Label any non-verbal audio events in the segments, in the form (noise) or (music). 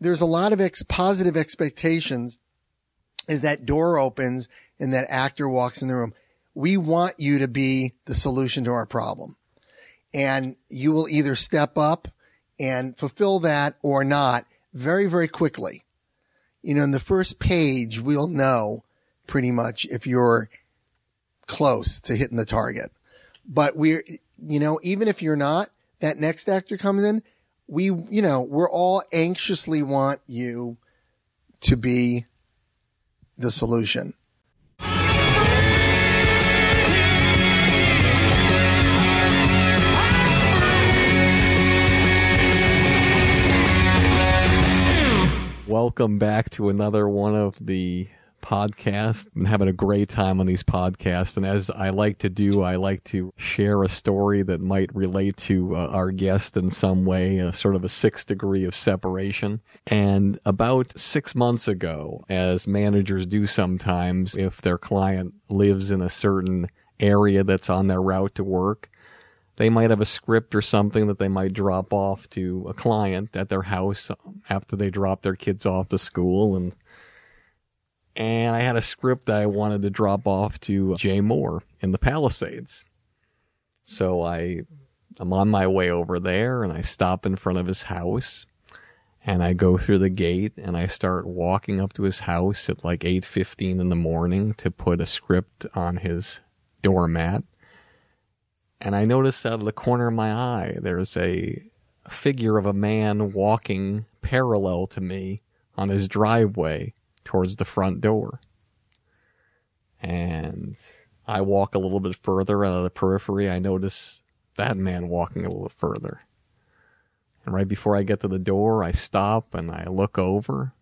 There's a lot of ex- positive expectations as that door opens and that actor walks in the room. We want you to be the solution to our problem. And you will either step up and fulfill that or not very, very quickly. You know, in the first page, we'll know pretty much if you're close to hitting the target. But we're, you know, even if you're not, that next actor comes in, we, you know, we're all anxiously want you to be the solution. Welcome back to another one of the podcast. I'm having a great time on these podcasts. And as I like to do, I like to share a story that might relate to uh, our guest in some way, a sort of a sixth degree of separation. And about six months ago, as managers do sometimes, if their client lives in a certain area that's on their route to work, they might have a script or something that they might drop off to a client at their house after they drop their kids off to school and and I had a script that I wanted to drop off to Jay Mohr in the Palisades. So I I'm on my way over there and I stop in front of his house and I go through the gate and I start walking up to his house at like 8:15 in the morning to put a script on his doormat. And I notice out of the corner of my eye there's a figure of a man walking parallel to me on his driveway towards the front door. And I walk a little bit further out of the periphery. I notice that man walking a little further. And right before I get to the door, I stop and I look over.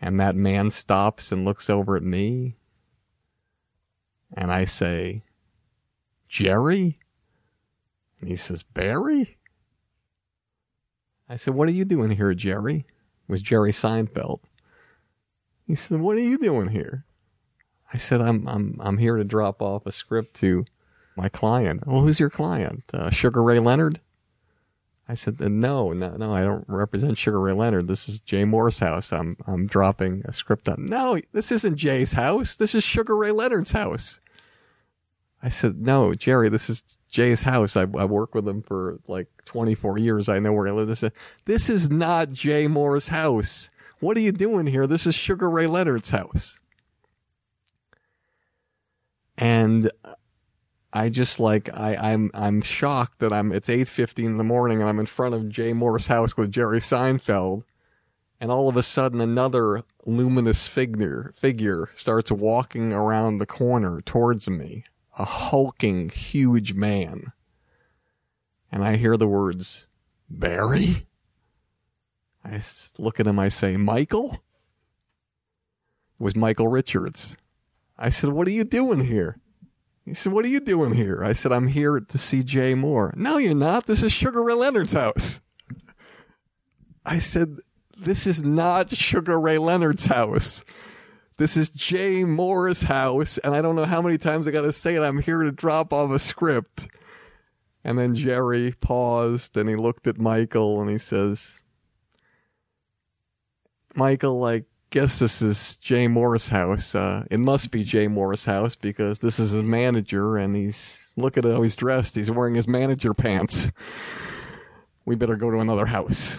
And that man stops and looks over at me. And I say, Jerry? And he says, Barry? I said, What are you doing here, Jerry? It was Jerry Seinfeld. He said, "What are you doing here?" I said, "I'm I'm I'm here to drop off a script to my client." Well, who's your client? Uh, Sugar Ray Leonard. I said, uh, "No, no, no. I don't represent Sugar Ray Leonard. This is Jay Mohr's house. I'm I'm dropping a script on." No, this isn't Jay's house. This is Sugar Ray Leonard's house. I said, "No, Jerry. This is Jay's house. I, I worked with him for like 24 years. I know where he lives. This is not Jay Mohr's house. What are you doing here? This is Sugar Ray Leonard's house. And I just like I, I'm I'm shocked that I'm it's eight fifty in the morning and I'm in front of Jay Mohr's house with Jerry Seinfeld, and all of a sudden another luminous figure figure starts walking around the corner towards me, a hulking, huge man. And I hear the words, Barry? I look at him, I say, Michael? It was Michael Richards. I said, What are you doing here? He said, What are you doing here? I said, I'm here to see Jay Mohr. No, you're not. This is Sugar Ray Leonard's house. I said, This is not Sugar Ray Leonard's house. This is Jay Mohr's House, and I don't know how many times I got to say it. I'm here to drop off a script. And then Jerry paused and he looked at Michael and he says, Michael, I guess this is Jay Morris House. Uh, it must be Jay Morris House because this is his manager and he's, look at how he's dressed. He's wearing his manager pants. We better go to another house.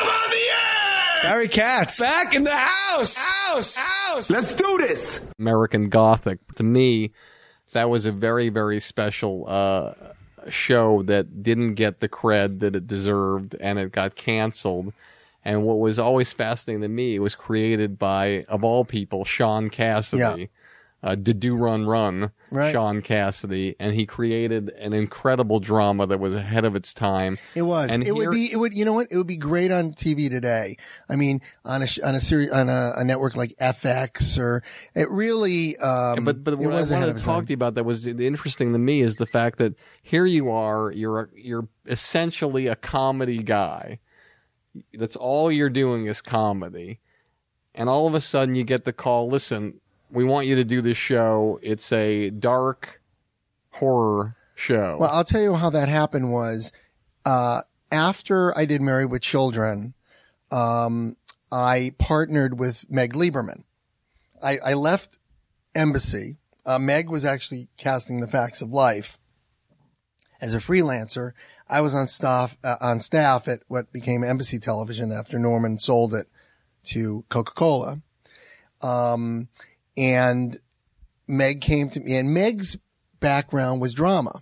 Barry Katz. Back in the house. House. House. Let's do this. American Gothic. To me, that was a very, very special uh, show that didn't get the cred that it deserved, and it got canceled. And what was always fascinating to me, it was created by, of all people, Shaun Cassidy. Uh, to Doo Ron Ron, Right. Shaun Cassidy, and he created an incredible drama that was ahead of its time. It was. And it would be. It would. You know what? It would be great on TV today. I mean, on a on a series on a, a network like FX or it really. Um, but but what I wanted to talk time. to you about that was interesting to me is the fact that here you are, you're you're essentially a comedy guy. That's all you're doing is comedy, and all of a sudden you get the call. Listen, we want you to do this show. It's a dark horror show. Well, I'll tell you how that happened was uh, after I did Married with Children, um, I partnered with Meg Lieberman. I, I left Embassy. Uh, Meg was actually casting The Facts of Life as a freelancer. I was on staff uh, on staff at what became Embassy Television after Norman sold it to Coca Cola. Um, and Meg came to me, and Meg's background was drama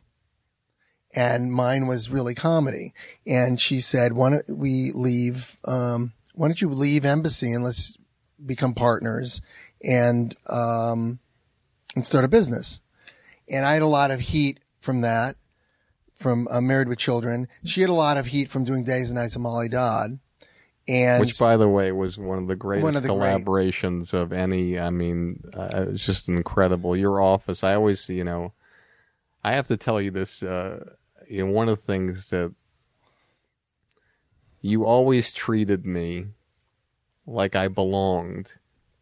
and mine was really comedy. And she said, "Why don't we leave? Um, why don't you leave embassy and let's become partners and um, and start a business?" And I had a lot of heat from that, from uh, Married with Children. She had a lot of heat from doing Days and Nights of Molly Dodd. And which, by the way, was one of the greatest of the great- collaborations of any. I mean, uh, it was just incredible. Your office, I always, you know, I have to tell you this. Uh, you know, one of the things that you always treated me like I belonged,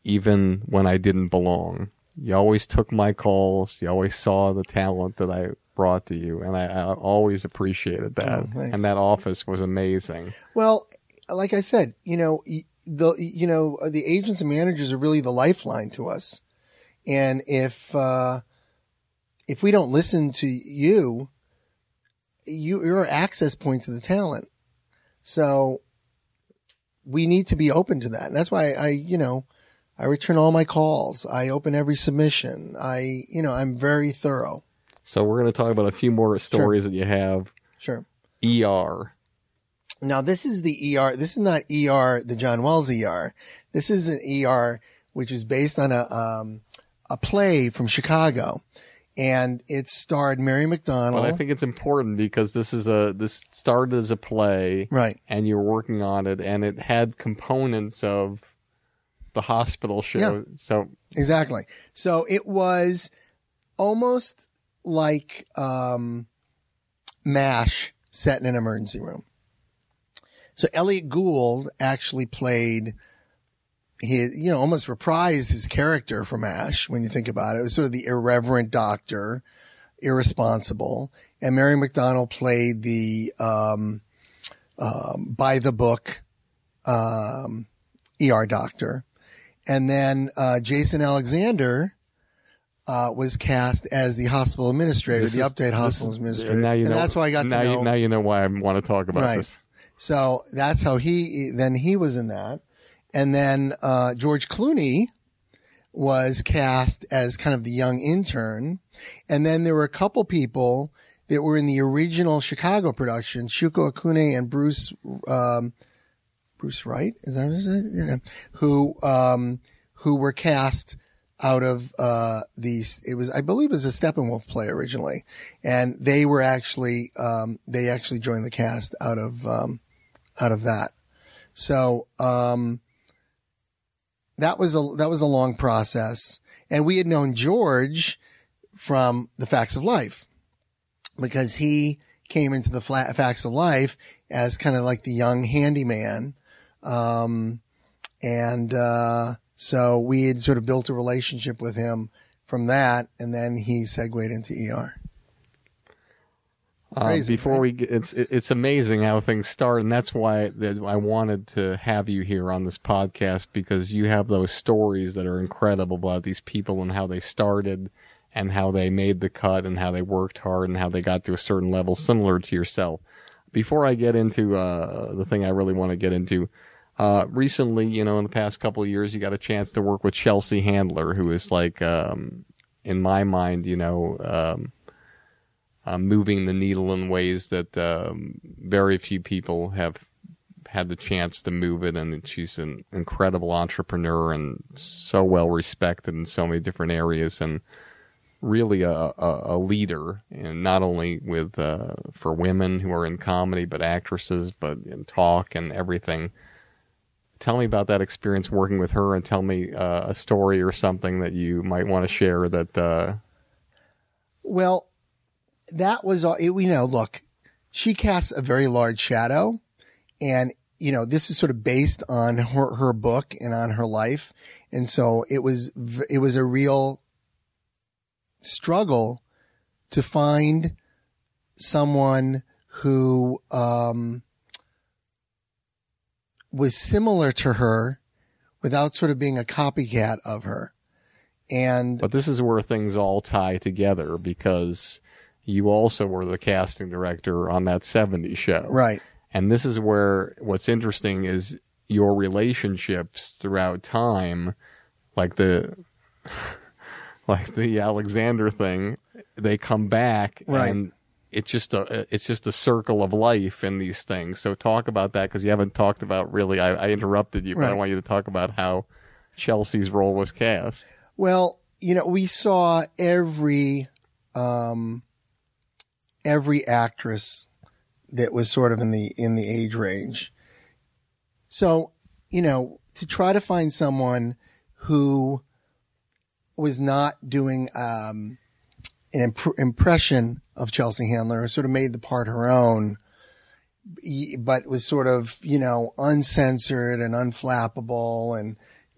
even when I didn't belong. You always took my calls. You always saw the talent that I brought to you, and I, I always appreciated that. Oh, and that office was amazing. Well, like I said, you know, the you know the agents and managers are really the lifeline to us, and if uh, if we don't listen to you, you you're our access point to the talent. So we need to be open to that, and that's why I you know I return all my calls. I open every submission. I you know I'm very thorough. So we're going to talk about a few more stories that you have. Sure. ER. Now this is the ER. This is not ER, the John Wells ER. This is an ER which is based on a um, a play from Chicago, and it starred Mary McDonnell. But I think it's important because this is a this started as a play, right. and you're working on it, and it had components of the hospital show. Yeah. So Exactly. So it was almost like um, MASH set in an emergency room. So Elliott Gould actually played his, you know, almost reprised his character from MASH when you think about it. It was sort of the irreverent doctor, irresponsible. And Mary McDonnell played the um, um, by the book um, ER doctor. And then uh, Jason Alexander uh, was cast as the hospital administrator, this the is- update hospital is- administrator. And now you and know. that's why I got now to You, know. now you know why I want to talk about Right. this. So that's how he, then he was in that. And then, uh, George Clooney was cast as kind of the young intern. And then there were a couple people that were in the original Chicago production, Shuko Akune and Bruce, um, Bruce Wright, is that what it? Yeah. Who, um, who were cast, out of uh, the it was I believe it was a Steppenwolf play originally, and they were actually um, they actually joined the cast out of um, out of that. So um, that was a that was a long process, and we had known George from the Facts of Life because he came into the flat Facts of Life as kind of like the young handyman, um, and uh, so we had sort of built a relationship with him from that, and then he segued into ER. Uh, before right? we get, it's it- it's amazing how things start, and that's why I wanted to have you here on this podcast because you have those stories that are incredible about these people and how they started, and how they made the cut, and how they worked hard, and how they got to a certain level, similar to yourself. Before I get into uh, the thing I really want to get into, uh, recently, you know, in the past couple of years, you got a chance to work with Chelsea Handler, who is like, um, in my mind, you know. Um, uh, moving the needle in ways that um, very few people have had the chance to move it. And she's an incredible entrepreneur and so well respected in so many different areas, and really a, a, a leader, and not only with uh, for women who are in comedy, but actresses, but in talk and everything. Tell me about that experience working with her, and tell me uh, a story or something that you might want to share that. Uh, Well, that was all. it- You know, look, she casts a very large shadow, and you know this is sort of based on her her book and on her life, and so it was it was a real struggle to find someone who um, was similar to her without sort of being a copycat of her. And But this is where things all tie together because you also were the casting director on that 70s show. right, And this is where what's interesting is your relationships throughout time, like the (laughs) like the Alexander thing, they come back Right. and it's just a it's just a circle of life in these things. So talk about that because you haven't talked about really. I, I interrupted you, but I want you to talk about how Chelsea's role was cast. Well, you know, we saw every um every actress that was sort of in the in the age range. So, you know, to try to find someone who was not doing um an imp- impression of Chelsea Handler, sort of made the part her own, but was sort of, you know, uncensored and unflappable and,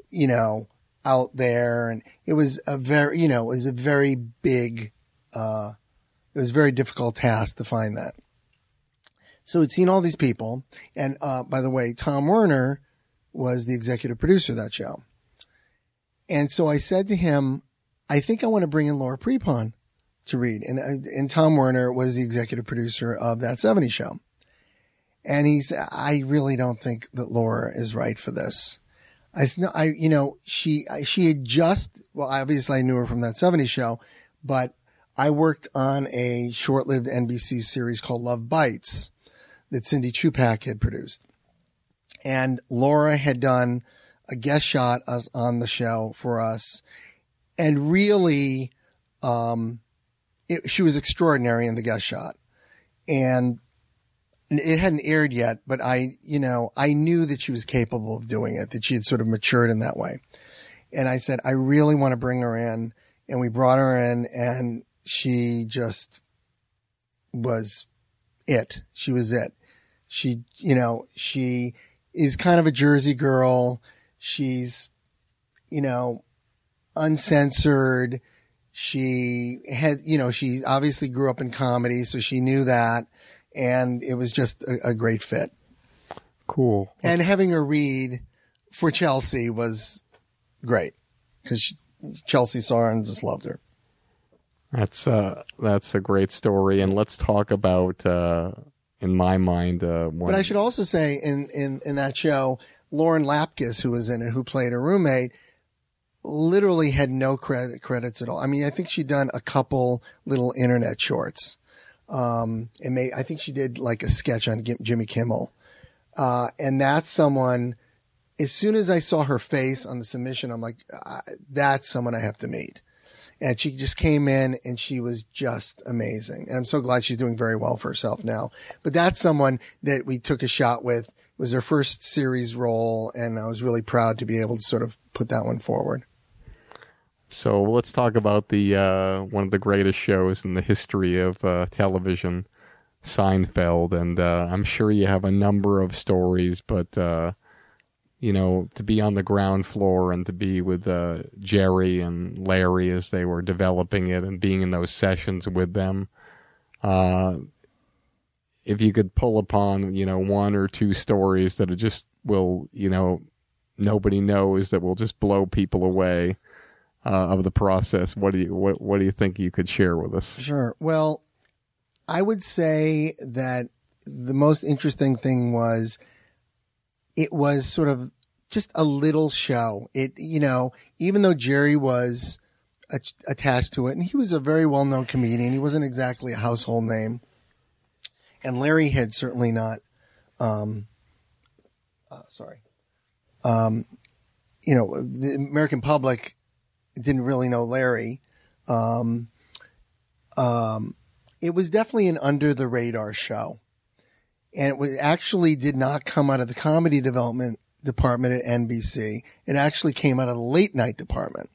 you know, out there. And it was a very, you know, it was a very big, uh, it was a very difficult task to find that. So we'd seen all these people. And, uh, by the way, Tom Werner was the executive producer of that show. And so I said to him, I think I want to bring in Laura Prepon to read. And, uh, and Tom Werner was the executive producer of that 70 show. And he said, I really don't think that Laura is right for this. I, I, you know, she, she had just, well, obviously I knew her from that 70s show, but I worked on a short-lived NBC series called Love Bites that Cindy Chupak had produced. And Laura had done a guest shot us on the show for us and really, um, it, she was extraordinary in the guest shot. And it hadn't aired yet, but I, you know, I knew that she was capable of doing it, that she had sort of matured in that way. And I said, I really want to bring her in. And we brought her in and she just was it. She was it. She, you know, she is kind of a Jersey girl. She's, you know, uncensored. She had, you know, she obviously grew up in comedy, so she knew that. And it was just a, a great fit. Cool. And having her read for Chelsea was great because Chelsea saw her and just loved her. That's uh that's a great story, and let's talk about uh, in my mind uh, one. But I should also say in, in, in that show, Lauren Lapkus, who was in it, who played a roommate, literally had no credit credits at all. I mean, I think she'd done a couple little internet shorts. Um, and may, I think she did like a sketch on Gi- Jimmy Kimmel. Uh, and that's someone as soon as I saw her face on the submission, I'm like, "Ah, that's someone I have to meet. And she just came in and she was just amazing. And I'm so glad she's doing very well for herself now. But that's someone that we took a shot with. It was her first series role. And I was really proud to be able to sort of put that one forward. So let's talk about the uh, one of the greatest shows in the history of uh, television, Seinfeld, and uh, I'm sure you have a number of stories, but uh, you know, to be on the ground floor and to be with uh, Jerry and Larry as they were developing it and being in those sessions with them. Uh, if you could pull upon, you know, one or two stories that just will, you know, nobody knows that will just blow people away uh, of the process. What do you what What do you think you could share with us? Sure. Well, I would say that the most interesting thing was it was sort of just a little show. It, you know, even though Jerry was a- attached to it and he was a very well known comedian, he wasn't exactly a household name. And Larry had certainly not, um, uh, sorry, um, you know, the American public didn't really know Larry. Um, um, it was definitely an under the radar show. And it was, actually did not come out of the comedy development department at NBC. It actually came out of the late night department.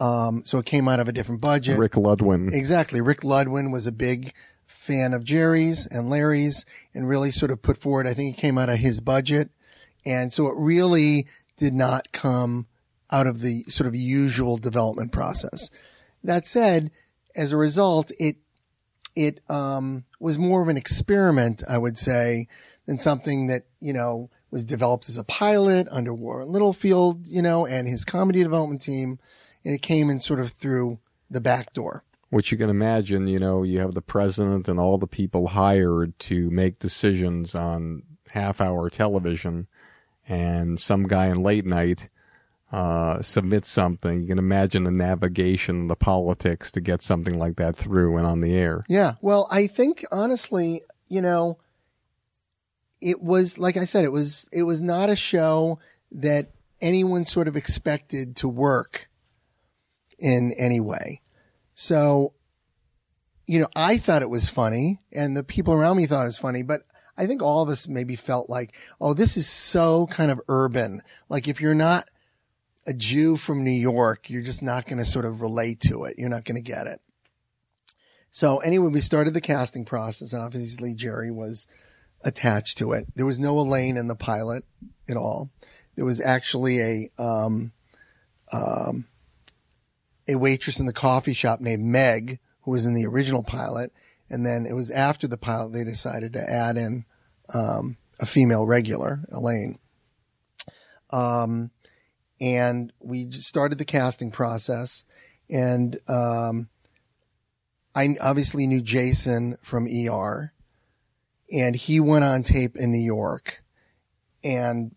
Um, so it came out of a different budget. Rick Ludwin. Exactly. Rick Ludwin was a big fan of Jerry's and Larry's and really sort of put forward, I think it came out of his budget. And so it really did not come out of the sort of usual development process. That said, as a result, it, it, um, was more of an experiment, I would say, than something that, you know, was developed as a pilot under Warren Littlefield, you know, and his comedy development team. And it came in sort of through the back door. which you can imagine, you know, you have the president and all the people hired to make decisions on half hour television, and some guy in late night uh, submits something. You can imagine the navigation, the politics to get something like that through and on the air. Yeah. Well, I think honestly, you know, it was like I said, it was it was not a show that anyone sort of expected to work in any way. So, you know, I thought it was funny and the people around me thought it was funny, but I think all of us maybe felt like, oh, this is so kind of urban. Like if you're not a Jew from New York, you're just not going to sort of relate to it. You're not going to get it. So anyway, we started the casting process and obviously Jerry was attached to it. There was no Elaine in the pilot at all. There was actually a, um, um, a waitress in the coffee shop named Meg, who was in the original pilot. And then it was after the pilot they decided to add in um, a female regular, Elaine. Um, and we started the casting process. And um, I obviously knew Jason from ER, and he went on tape in New York, and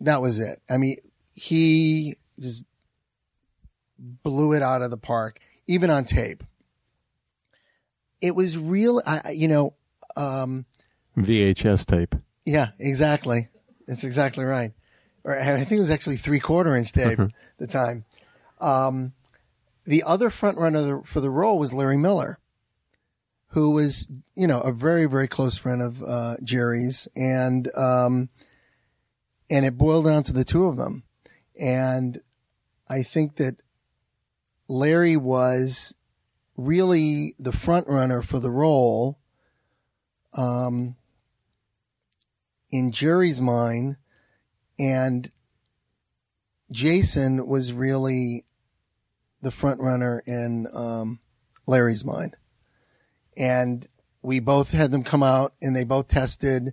that was it. I mean, he just blew it out of the park, even on tape. It was real, I, you know, um, VHS tape. yeah, exactly. That's exactly right. Or I think it was actually three quarter inch tape at the time. Um, the other front runner for the role was Larry Miller, who was, you know, a very, very close friend of, uh, Jerry's. And, um, and it boiled down to the two of them. And I think that Larry was really the front runner for the role. Um, in Jerry's mind, and Jason was really the front runner in um, Larry's mind. And we both had them come out, and they both tested.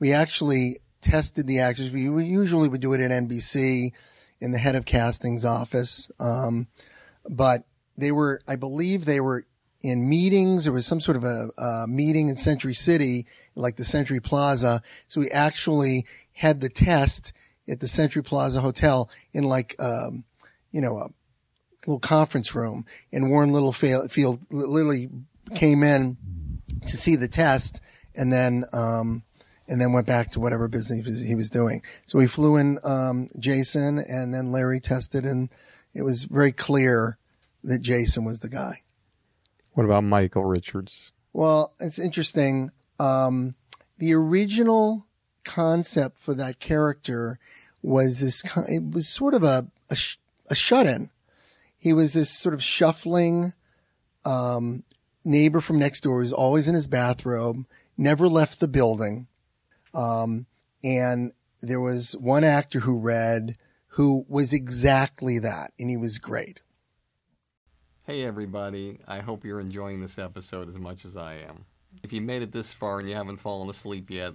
We actually tested the actors. We, we usually would do it at NBC in the head of casting's office, um, but they were, I believe, they were in meetings. There was some sort of a, a meeting in Century City, like the Century Plaza. So we actually had the test at the Century Plaza Hotel in like, um, you know, a little conference room. And Warren Littlefield literally came in to see the test and then, um, and then went back to whatever business he was, he was doing. So we flew in um, Jason, and then Larry tested, and it was very clear that Jason was the guy. What about Michael Richards? Well, it's interesting. Um, the original concept for that character was this. It was sort of a a, sh- a shut-in. He was this sort of shuffling um, neighbor from next door. Was always in his bathrobe, never left the building. Um, and there was one actor who read who was exactly that, and he was great. Hey everybody, I hope you're enjoying this episode as much as I am. If you made it this far and you haven't fallen asleep yet,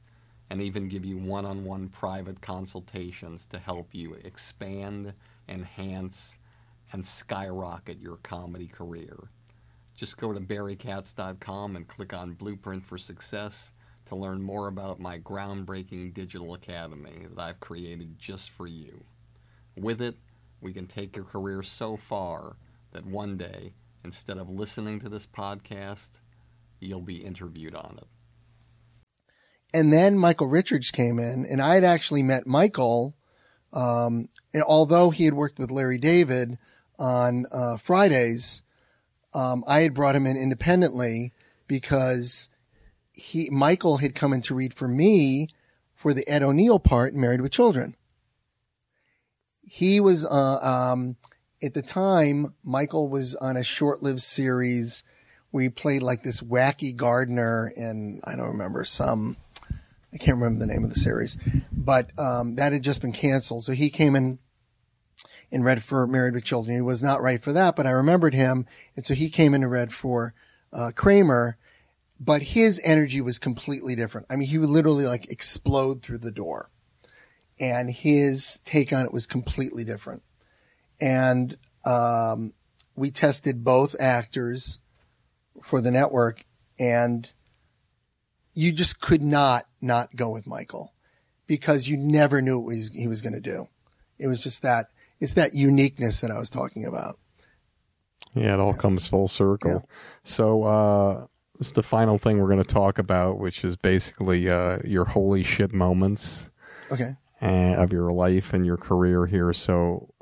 and even give you one on one private consultations to help you expand, enhance, and skyrocket your comedy career. Just go to barrykatz.com and click on Blueprint for Success to learn more about my groundbreaking digital academy that I've created just for you. With it, we can take your career so far that one day, instead of listening to this podcast, you'll be interviewed on it. And then Michael Richards came in, and I had actually met Michael, um, and although he had worked with Larry David on uh, Fridays, um, I had brought him in independently because he Michael had come in to read for me for the Ed O'Neill part Married with Children. He was uh, um, at the time Michael was on a short-lived series where he played like this wacky gardener and I don't remember some I can't remember the name of the series, but um, that had just been canceled. So he came in and read for Married with Children. He was not right for that, but I remembered him, and so he came in and read for uh, Kramer. But his energy was completely different. I mean, he would literally like explode through the door, and his take on it was completely different. And um, we tested both actors for the network, and you just could not not go with Michael because you never knew what he was going to do. It was just that it's that uniqueness that I was talking about. Yeah, it all comes full circle. So, uh, this is the final thing we're going to talk about, which is basically uh, your holy shit moments Okay. uh, of your life and your career here. So,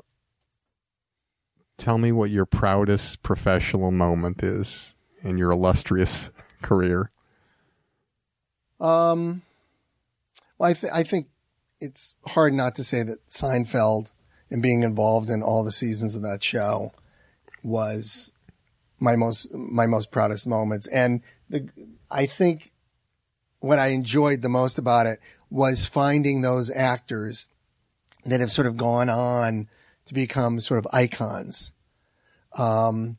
tell me what your proudest professional moment is in your illustrious (laughs) career. Um, well, I, th- I think it's hard not to say that Seinfeld and being involved in all the seasons of that show was my most my most proudest moments. And the I think what I enjoyed the most about it was finding those actors that have sort of gone on to become sort of icons. Um,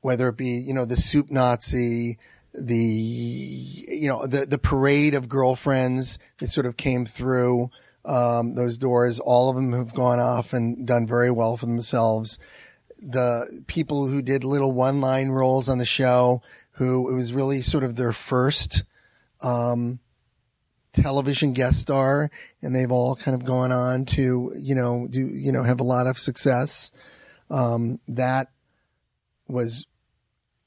whether it be, you know, the soup Nazi, the, you know, the, the parade of girlfriends that sort of came through, um, those doors. All of them have gone off and done very well for themselves. The people who did little one line roles on the show, who it was really sort of their first, um, television guest star and they've all kind of gone on to, you know, do, you know, have a lot of success. Um, that was,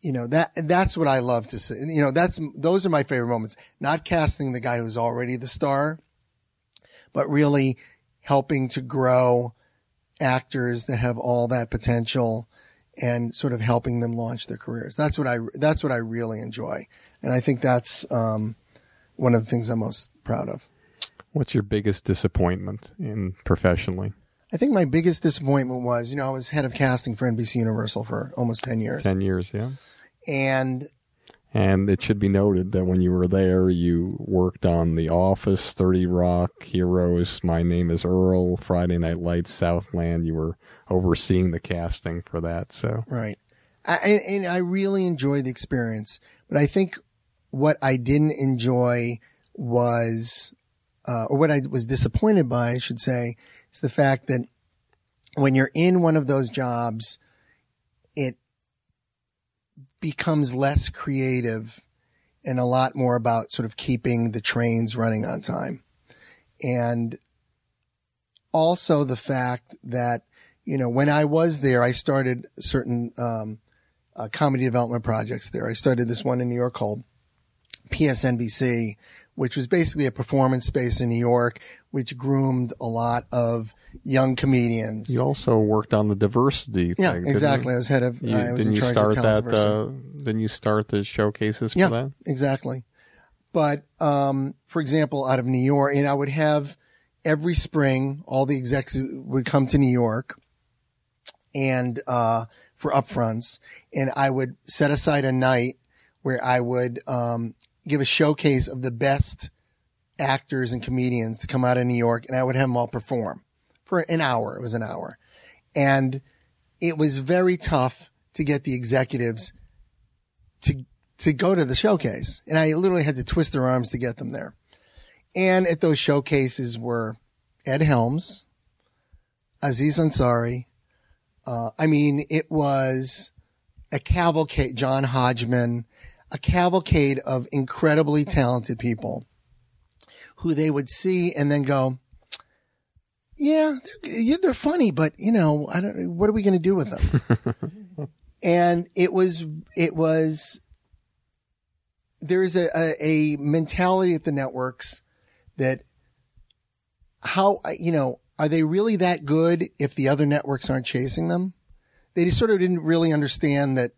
you know, that, that's what I love to see. You know, that's, those are my favorite moments, not casting the guy who's already the star, but really helping to grow actors that have all that potential and sort of helping them launch their careers. That's what I, that's what I really enjoy. And I think that's, um, one of the things I'm most proud of. What's your biggest disappointment in professionally? I think my biggest disappointment was, you know, I was head of casting for NBC Universal for almost 10 years. 10 years, yeah. And And it should be noted that when you were there, you worked on The Office, 30 Rock, Heroes, My Name is Earl, Friday Night Lights, Southland. You were overseeing the casting for that. So, Right. I, and, I really enjoyed the experience, but I think what I didn't enjoy was, uh, or what I was disappointed by, I should say, is the fact that when you're in one of those jobs, it becomes less creative and a lot more about sort of keeping the trains running on time. And also the fact that, you know, when I was there, I started certain, um, uh, comedy development projects there. I started this one in New York called PSNBC, which was basically a performance space in New York, which groomed a lot of young comedians. You also worked on the diversity. yeah, thing, exactly. I was head of. You- I was didn't in you start of that? diversity. Uh, didn't you start the showcases for Yeah. that? exactly. But um, for example, out of New York, and I would have every spring, all the execs would come to New York, and uh, for upfronts, and I would set aside a night where I would um, give a showcase of the best actors and comedians to come out of New York, and I would have them all perform for an hour. It was an hour, and it was very tough to get the executives to to go to the showcase, and I literally had to twist their arms to get them there. And at those showcases were Ed Helms, Aziz Ansari. Uh, I mean, it was a cavalcade, John Hodgman, a cavalcade of incredibly talented people who they would see and then go, yeah, they're, they're funny, but you know, I don't, what are we going to do with them? (laughs) and it was, it was, there's a, a, a mentality at the networks that how, you know, are they really that good if the other networks aren't chasing them? They just sort of didn't really understand that,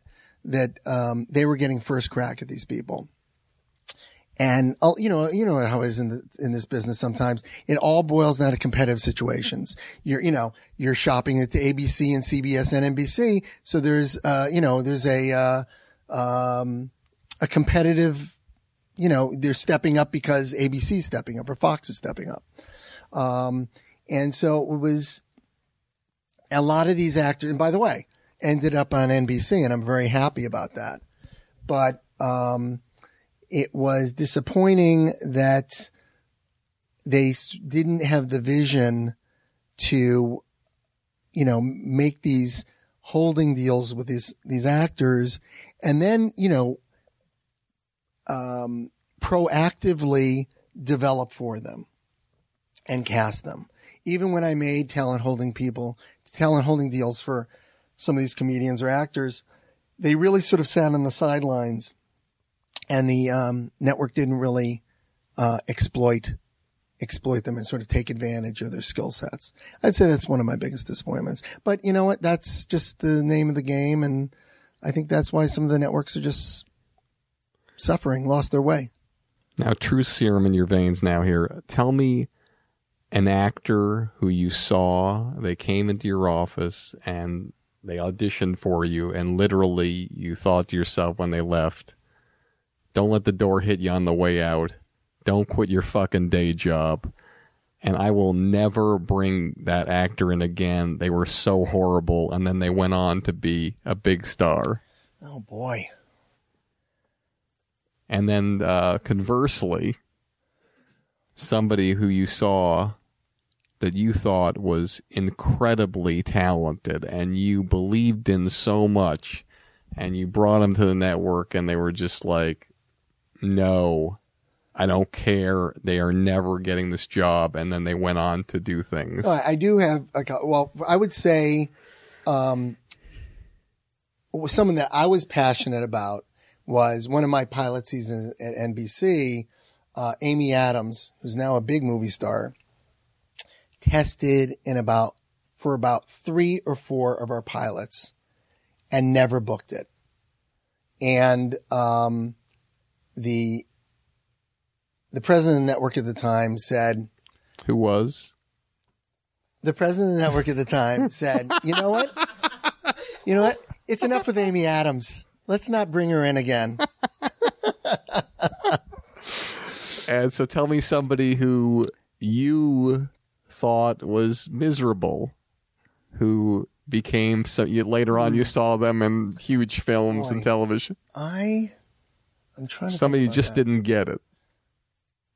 that, um, they were getting first crack at these people. And uh, you know, you know how it is in the, in this business. Sometimes it all boils down to competitive situations. You're, you know, you're shopping at the ABC and CBS and NBC. So there's, uh, you know, there's a, uh, um, a competitive, you know, they're stepping up because ABC's stepping up or Fox is stepping up. Um, and so it was a lot of these actors, and by the way, ended up on NBC and I'm very happy about that. But, um, it was disappointing that they didn't have the vision to, you know, make these holding deals with these, these actors and then, you know, um, proactively develop for them and cast them. Even when I made talent holding people, talent holding deals for some of these comedians or actors, they really sort of sat on the sidelines and the um, network didn't really uh, exploit exploit them and sort of take advantage of their skill sets. I'd say that's one of my biggest disappointments. But you know what? That's just the name of the game, and I think that's why some of the networks are just suffering, lost their way. Now, true serum in your veins. Now, here, tell me an actor who you saw. They came into your office and they auditioned for you, and literally you thought to yourself when they left, "Don't let the door hit you on the way out. Don't quit your fucking day job." And I will never bring that actor in again. They were so horrible, and then they went on to be a big star. Oh boy. And then uh, conversely, somebody who you saw that you thought was incredibly talented and you believed in so much, and you brought them to the network, and they were just like, no. I don't care. They are never getting this job, and then they went on to do things. Uh, I do have a, well, I would say, um, someone that I was passionate about was one of my pilot seasons at NBC. Uh, Amy Adams, who's now a big movie star, tested in about for about three or four of our pilots, and never booked it. And um, the the president of the network at the time said, Who was? the president of the network at the time said, "You know what? You know what? It's enough with Amy Adams. Let's not bring her in again." And so tell me somebody who you thought was miserable, who became so you, later on you hmm. saw them in huge films and television. I, I'm trying to. Somebody think just that. didn't get it.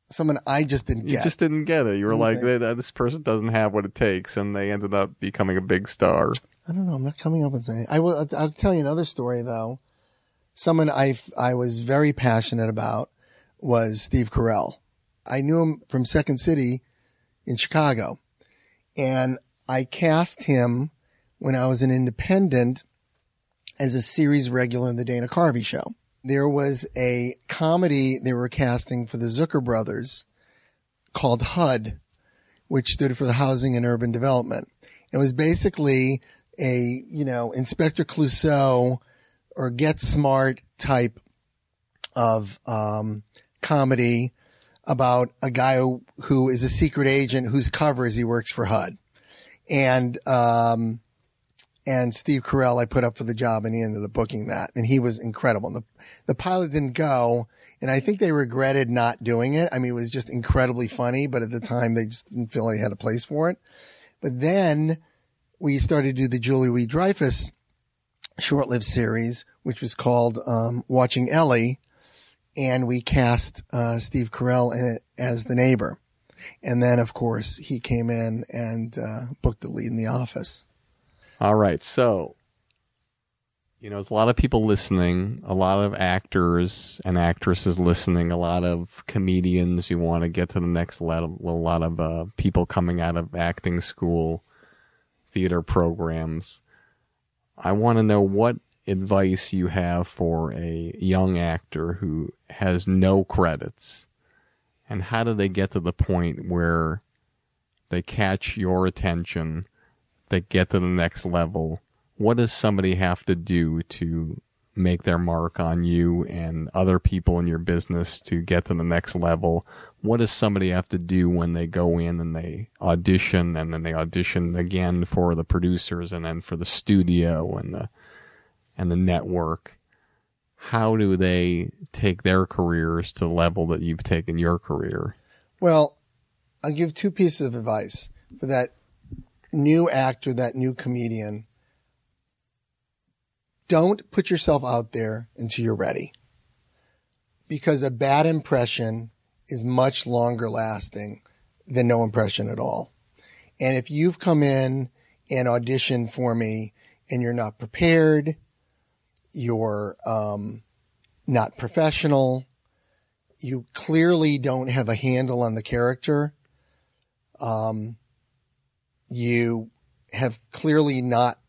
someone I just didn't You get. You just didn't get it. You were like, Okay. "Th- this person doesn't have what it takes, and they ended up becoming a big star. I don't know. I'm not coming up with anything. I will. I'll tell you another story though. Someone I I was very passionate about was Steve Carell. I knew him from Second City in Chicago, and I cast him when I was an independent as a series regular in the Dana Carvey show. There was a comedy they were casting for the Zucker brothers called HUD, which stood for the Housing and Urban Development. It was basically a, you know, Inspector Clouseau or Get Smart type of um, comedy about a guy who, who is a secret agent whose cover is he works for HUD. And, um, and Steve Carell, I put up for the job and he ended up booking that. And he was incredible. And the, the pilot didn't go. And I think they regretted not doing it. I mean, it was just incredibly funny, but at the time they just didn't feel they had a place for it. But then we started to do the Julia Louis Dreyfus short-lived series, which was called um, Watching Ellie, and we cast uh, Steve Carell in it as the neighbor. And then, of course, he came in and uh, booked the lead in The Office. All right, so you know, there's a lot of people listening, a lot of actors and actresses listening, a lot of comedians who want to get to the next level, a lot of uh, people coming out of acting school, theater programs. I want to know what advice you have for a young actor who has no credits, and how do they get to the point where they catch your attention? That get to the next level, what does somebody have to do to make their mark on you and other people in your business to get to the next level? What does somebody have to do when they go in and they audition and then they audition again for the producers and then for the studio and the and the network? How do they take their careers to the level that you've taken your career? Well, I'll give two pieces of advice for that new actor, that new comedian. Don't put yourself out there until you're ready. Because a bad impression is much longer lasting than no impression at all. And if you've come in and auditioned for me and you're not prepared, you're um, not professional, you clearly don't have a handle on the character, um, you have clearly not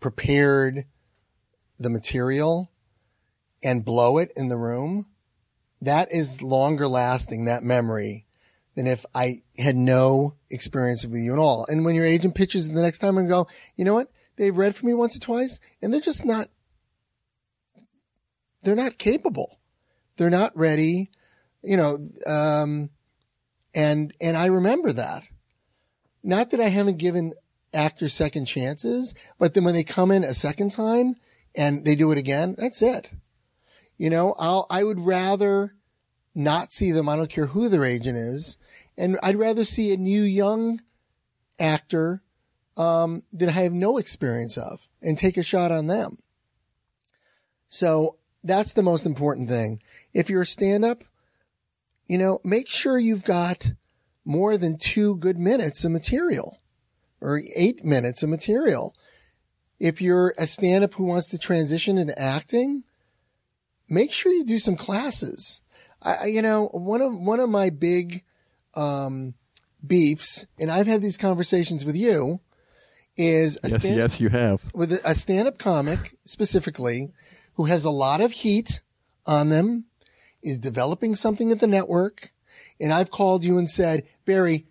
prepared the material and blow it in the room, that is longer lasting, that memory, than if I had no experience with you at all. And when your agent pitches the next time and go, you know what? They've read for me once or twice and they're just not, they're not capable. They're not ready, you know, um, and, and I remember that. Not that I haven't given actors second chances, but then when they come in a second time and they do it again, that's it. You know, I'll, I would rather not see them. I don't care who their agent is. And I'd rather see a new young actor, um, that I have no experience of and take a shot on them. So that's the most important thing. If you're a stand up, you know, make sure you've got more than two good minutes of material or eight minutes of material. If you're a stand up who wants to transition into acting, make sure you do some classes. I, you know, one of, one of my big, um, beefs, and I've had these conversations with you, is a Yes, stand- yes, you have. with a stand-up comic specifically who has a lot of heat on them, is developing something at the network, and I've called you and said, Barry,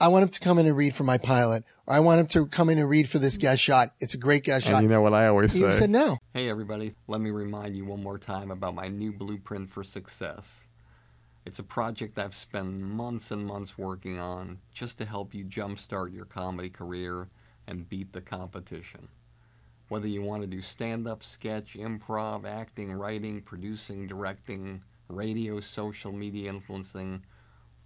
I want him to come in and read for my pilot, or I want him to come in and read for this guest shot. It's a great guest uh, shot. And you know what I always You say? said no. Hey, everybody, let me remind you one more time about my new blueprint for success. It's a project I've spent months and months working on just to help you jumpstart your comedy career and beat the competition. Whether you want to do stand up, sketch, improv, acting, writing, producing, directing, radio, social media influencing,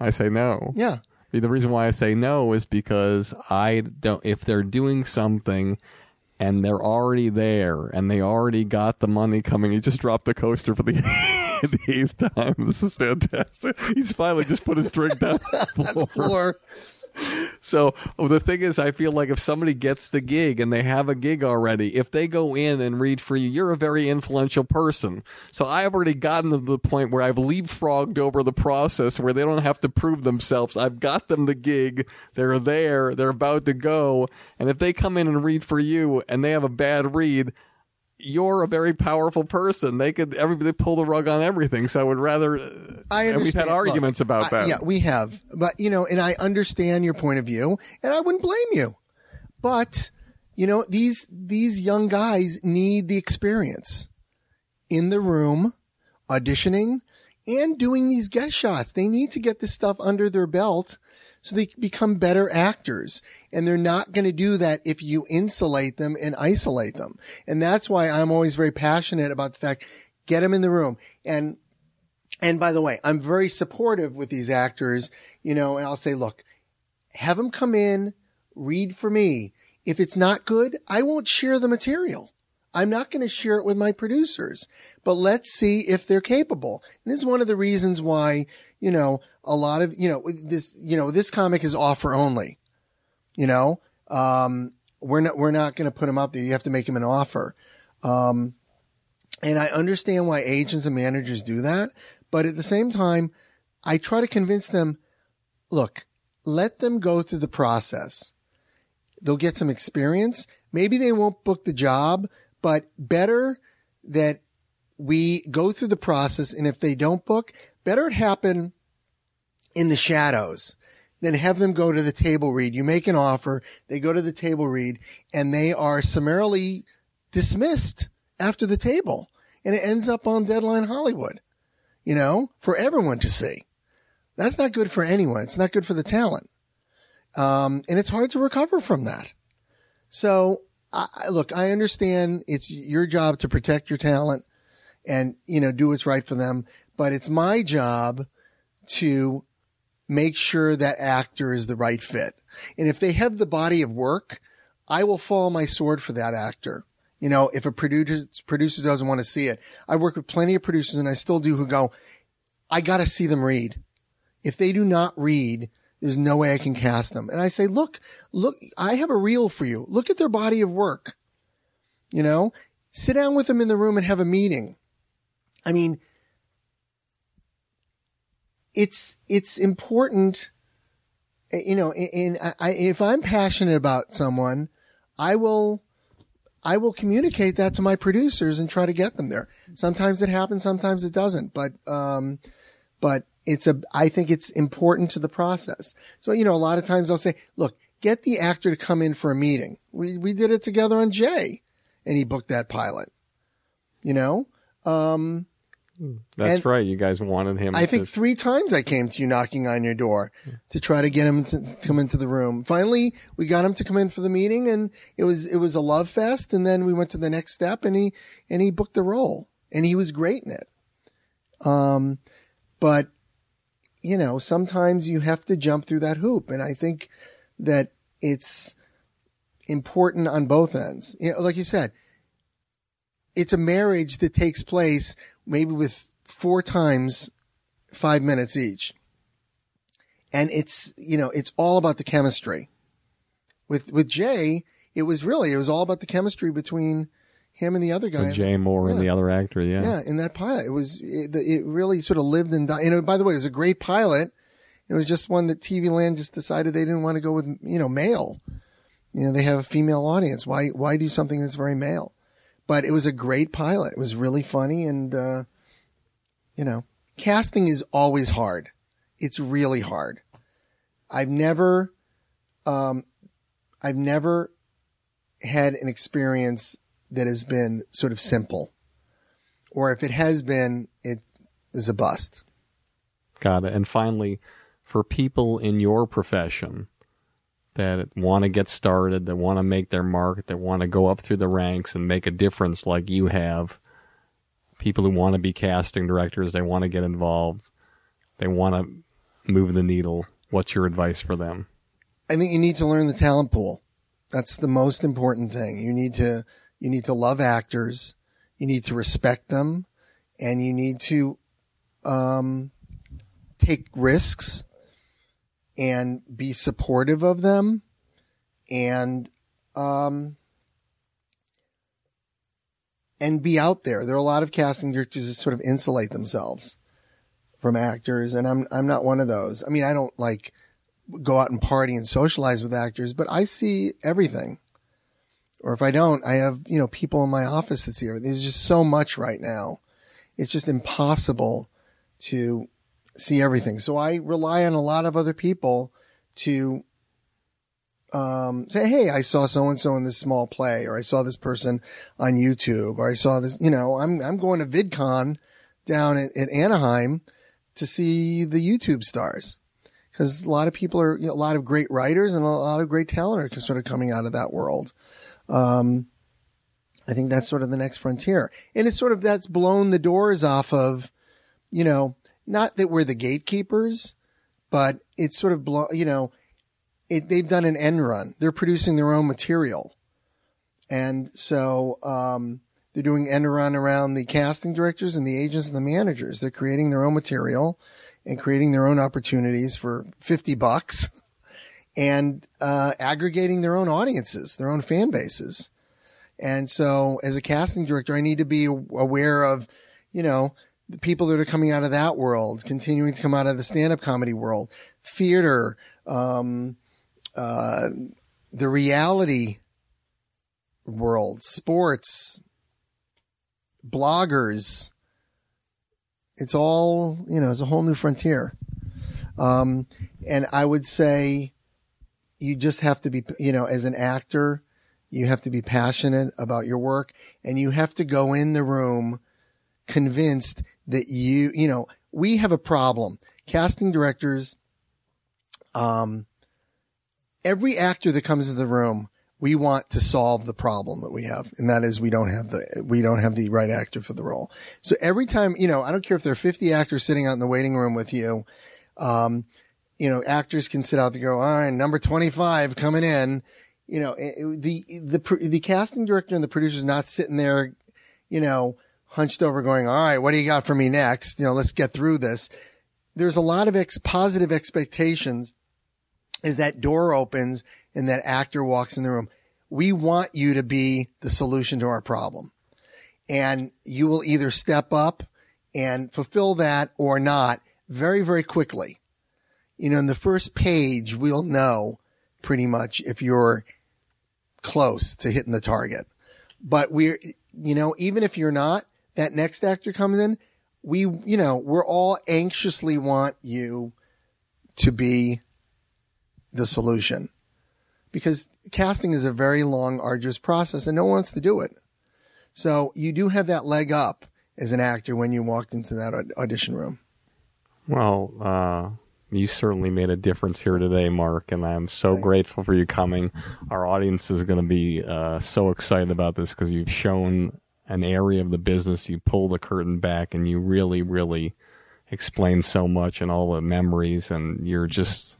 I say no. Yeah. The reason why I say no is because I don't. If they're doing something and they're already there and they already got the money coming, he just dropped the coaster for the, (laughs) the eighth time. This is fantastic. He's finally just put his drink down on the (laughs) floor. So oh, the thing is, I feel like if somebody gets the gig and they have a gig already, if they go in and read for you, you're a very influential person. So I've already gotten to the point where I've leapfrogged over the process where they don't have to prove themselves. I've got them the gig. They're there. They're about to go. And if they come in and read for you and they have a bad read, you're a very powerful person. They could everybody pull the rug on everything. So I would rather. Uh, I and we've had arguments Look, about I- that. Yeah, we have. But, you know, and I understand your point of view, and I wouldn't blame you. But, you know, these these young guys need the experience in the room, auditioning, and doing these guest shots. They need to get this stuff under their belt so they become better actors. And they're not going to do that if you insulate them and isolate them. And that's why I'm always very passionate about the fact, get them in the room. And and by the way, I'm very supportive with these actors, you know, and I'll say, look, have them come in, read for me. If it's not good, I won't share the material. I'm not going to share it with my producers, but let's see if they're capable. And this is one of the reasons why, you know, a lot of, you know, this, you know, this comic is offer only, you know, um, we're not, we're not going to put him up there. You have to make him an offer. Um, and I understand why agents and managers do that. But at the same time, I try to convince them, look, let them go through the process. They'll get some experience. Maybe they won't book the job, but better that we go through the process. And if they don't book, better it happen in the shadows Then have them go to the table read. You make an offer, they go to the table read, and they are summarily dismissed after the table. And it ends up on Deadline Hollywood, you know, for everyone to see. That's not good for anyone. It's not good for the talent. Um, and it's hard to recover from that. So, I, look, I understand it's your job to protect your talent and, you know, do what's right for them. But it's my job to make sure that actor is the right fit. And if they have the body of work, I will fall my sword for that actor. You know, if a producer, producer doesn't want to see it, I work with plenty of producers and I still do who go, I got to see them read. If they do not read, there's no way I can cast them. And I say, look, look, I have a reel for you. Look at their body of work. You know, sit down with them in the room and have a meeting. I mean, it's, it's important, eh, you know, and I, I, if I'm passionate about someone, I will, I will communicate that to my producers and try to get them there. Sometimes it happens, sometimes it doesn't, but, um, but it's a, I think it's important to the process. So, you know, a lot of times I'll say, look, get the actor to come in for a meeting. We, we did it together on Jay and he booked that pilot, you know? Um, That's and- right. You guys wanted him. I to, think three times I came to you knocking on your door to try to get him to to come into the room. Finally, we got him to come in for the meeting and it was, it was a love fest. And then we went to the next step and he, and he booked the role and he was great in it. Um, but you know, sometimes you have to jump through that hoop. And I think that it's important on both ends. You know, like you said, it's a marriage that takes place maybe with four times five minutes each. And it's, you know, it's all about the chemistry. With, with Jay, it was really, it was all about the chemistry between Him and the other guy. With Jay Mohr and the other actor, yeah. Yeah, in that pilot, it was it, it really sort of lived and died. And uh, by the way, it was a great pilot. It was just one that TV Land just decided they didn't want to go with, you know, male. You know, they have a female audience. Why why do something that's very male? But it was a great pilot. It was really funny, and uh, you know, casting is always hard. It's really hard. I've never, um, I've never had an experience that has been sort of simple or if it has been, it is a bust. Got it. And finally, for people in your profession that want to get started, that want to make their mark, that want to go up through the ranks and make a difference like you have, people who want to be casting directors, they want to get involved, they want to move the needle. What's your advice for them? I think you need to learn the talent pool. That's the most important thing. You need to, you need to love actors. You need to respect them and you need to, um, take risks and be supportive of them and, um, and be out there. There are a lot of casting directors that sort of insulate themselves from actors, and I'm I'm not one of those. I mean, I don't like go out and party and socialize with actors, but I see everything. Or if I don't, I have, you know, people in my office that see everything. There's just so much right now. It's just impossible to see everything. So I rely on a lot of other people to um, say, Hey, I saw so and so in this small play, or I saw this person on YouTube, or I saw this, you know, I'm, I'm going to VidCon down at, at Anaheim to see the YouTube stars because a lot of people are, you know, a lot of great writers and a lot of great talent are sort of coming out of that world. Um, I think that's sort of the next frontier. And it's sort of, that's blown the doors off of, you know, not that we're the gatekeepers, but it's sort of you know, it, they've done an end run. They're producing their own material. And so, um, they're doing end run around the casting directors and the agents and the managers. They're creating their own material and creating their own opportunities for 50 bucks (laughs) and uh, aggregating their own audiences, their own fan bases. And so as a casting director, I need to be aware of, you know, the people that are coming out of that world, continuing to come out of the stand-up comedy world, theater, um, uh, the reality world, sports, bloggers. It's all, you know, it's a whole new frontier. Um, and I would say you just have to be, you know, as an actor, you have to be passionate about your work and you have to go in the room convinced that you, you know, we have a problem. Casting directors, um, every actor that comes into the room, we want to solve the problem that we have. And that is we don't have the, we don't have the right actor for the role. So every time, you know, I don't care if there are 50 actors sitting out in the waiting room with you. Um, you know, actors can sit out there go, all right, number 25 coming in. You know, it- it- the, the, the casting director and the producer not sitting there, you know, hunched over going, all right, what do you got for me next? You know, let's get through this. There's a lot of ex- positive expectations as that door opens and that actor walks in the room. We want you to be the solution to our problem. And you will either step up and fulfill that or not very, very quickly. You know, in the first page, we'll know pretty much if you're close to hitting the target. But we're, you know, even if you're not, that next actor comes in, we, you know, we're all anxiously want you to be the solution because casting is a very long, arduous process and no one wants to do it. So you do have that leg up as an actor when you walked into that audition room. Well, uh, you certainly made a difference here today, Mark, and I'm so Thanks. grateful for you coming. Our audience is going to be uh, so excited about this because you've shown an area of the business. You pull the curtain back, and you really, really explain so much and all the memories, and you're just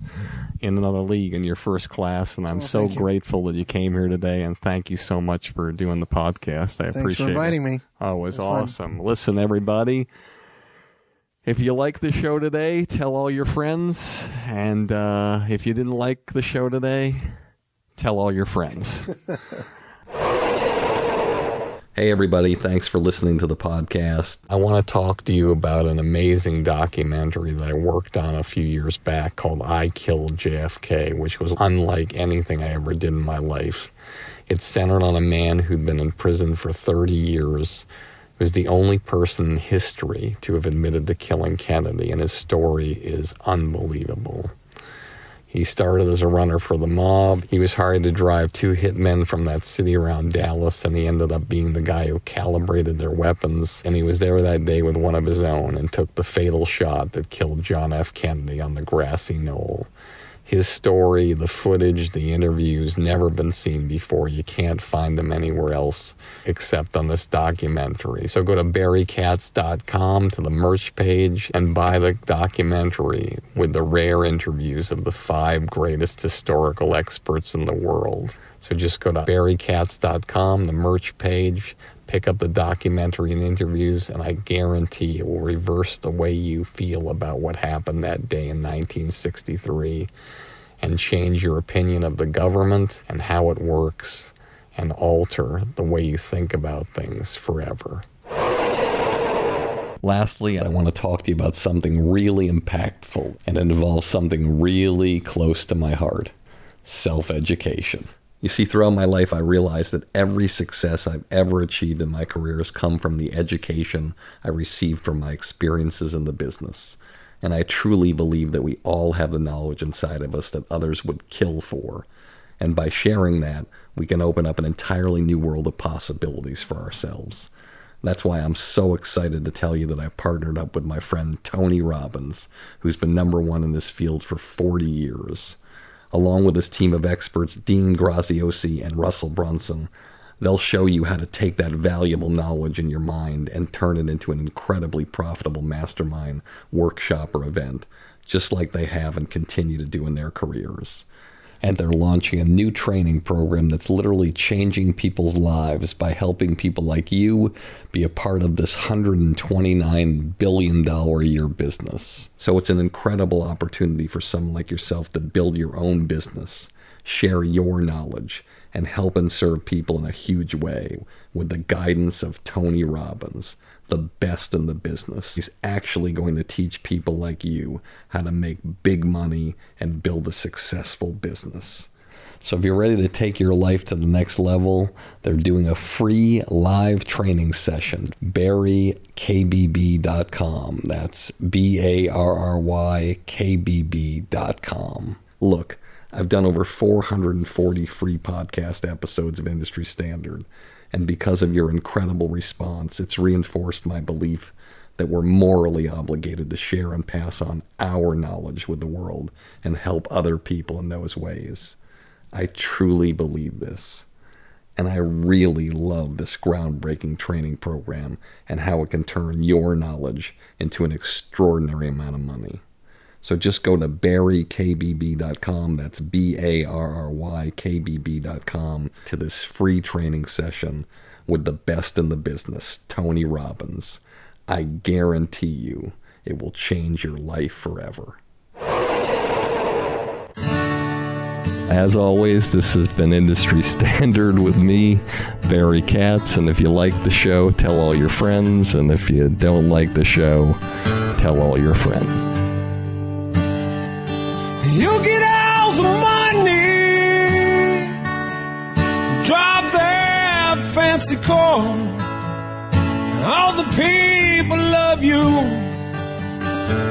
in another league in your first class. And I'm Oh, so thank you. grateful that you came here today, and thank you so much for doing the podcast. I Thanks appreciate for it. inviting me. Oh, it was That's fun. awesome. Listen, everybody. If you like the show today, tell all your friends. And uh, if you didn't like the show today, tell all your friends. (laughs) Hey, everybody. Thanks for listening to the podcast. I want to talk to you about an amazing documentary that I worked on a few years back called I Killed JFK, which was unlike anything I ever did in my life. It's centered on a man who'd been in prison for 30 years, who was the only person in history to have admitted to killing Kennedy, and his story is unbelievable. He started as a runner for the mob. He was hired to drive two hitmen from that city around Dallas, and he ended up being the guy who calibrated their weapons. And he was there that day with one of his own and took the fatal shot that killed John F. Kennedy on the grassy knoll. His story, the footage, the interviews, never been seen before. You can't find them anywhere else except on this documentary. So go to barrykatz.com to the merch page and buy the documentary with the rare interviews of the five greatest historical experts in the world. So just go to barrykatz.com, the merch page, pick up the documentary and interviews, and I guarantee it will reverse the way you feel about what happened that day in 1963 and change your opinion of the government and how it works and alter the way you think about things forever. Lastly, I want to talk to you about something really impactful, and involves something really close to my heart self education. You see, throughout my life, I realized that every success I've ever achieved in my career has come from the education I received from my experiences in the business. And I truly believe that we all have the knowledge inside of us that others would kill for. And by sharing that, we can open up an entirely new world of possibilities for ourselves. That's why I'm so excited to tell you that I partnered up with my friend Tony Robbins, who's been number one in this field for 40 years. Along with his team of experts, Dean Graziosi and Russell Brunson, they'll show you how to take that valuable knowledge in your mind and turn it into an incredibly profitable mastermind, workshop, or event, just like they have and continue to do in their careers and they're launching a new training program that's literally changing people's lives by helping people like you be a part of this $129 billion a year business. So it's an incredible opportunity for someone like yourself to build your own business, share your knowledge, and help and serve people in a huge way with the guidance of Tony Robbins the best in the business. He's actually going to teach people like you how to make big money and build a successful business. So if you're ready to take your life to the next level, they're doing a free live training session. BarryKBB.com. That's B A R R Y K B B.com. Look, I've done over 440 free podcast episodes of Industry Standard. And because of your incredible response, it's reinforced my belief that we're morally obligated to share and pass on our knowledge with the world and help other people in those ways. I truly believe this. And I really love this groundbreaking training program and how it can turn your knowledge into an extraordinary amount of money. So just go to barrykbb.com, that's B A R R Y K B B.com, to this free training session with the best in the business, Tony Robbins. I guarantee you it will change your life forever. As always, this has been Industry (laughs) Standard with me, Barry Katz. And if you like the show, tell all your friends. And if you don't like the show, tell all your friends. You get all the money, drive that fancy car. All the people love you,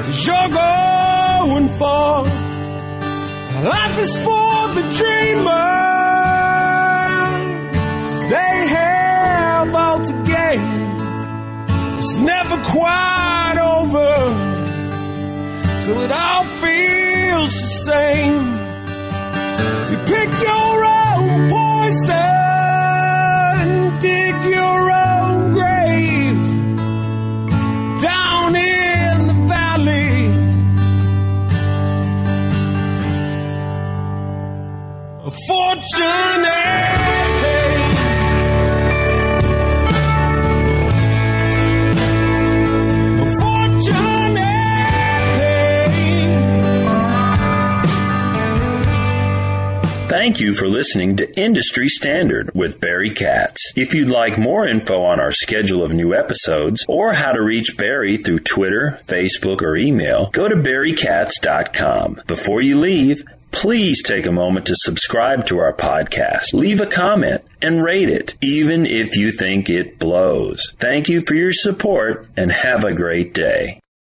cause you're going far. Life is for the dreamers, they have all to gain. It's never quite over till it all feels the same. You pick your own poison, dig your own grave down in the valley. A fortune. Thank you for listening to Industry Standard with Barry Katz. If you'd like more info on our schedule of new episodes or how to reach Barry through Twitter, Facebook, or email, go to barrykatz.com. Before you leave, please take a moment to subscribe to our podcast, leave a comment, and rate it, even if you think it blows. Thank you for your support and have a great day.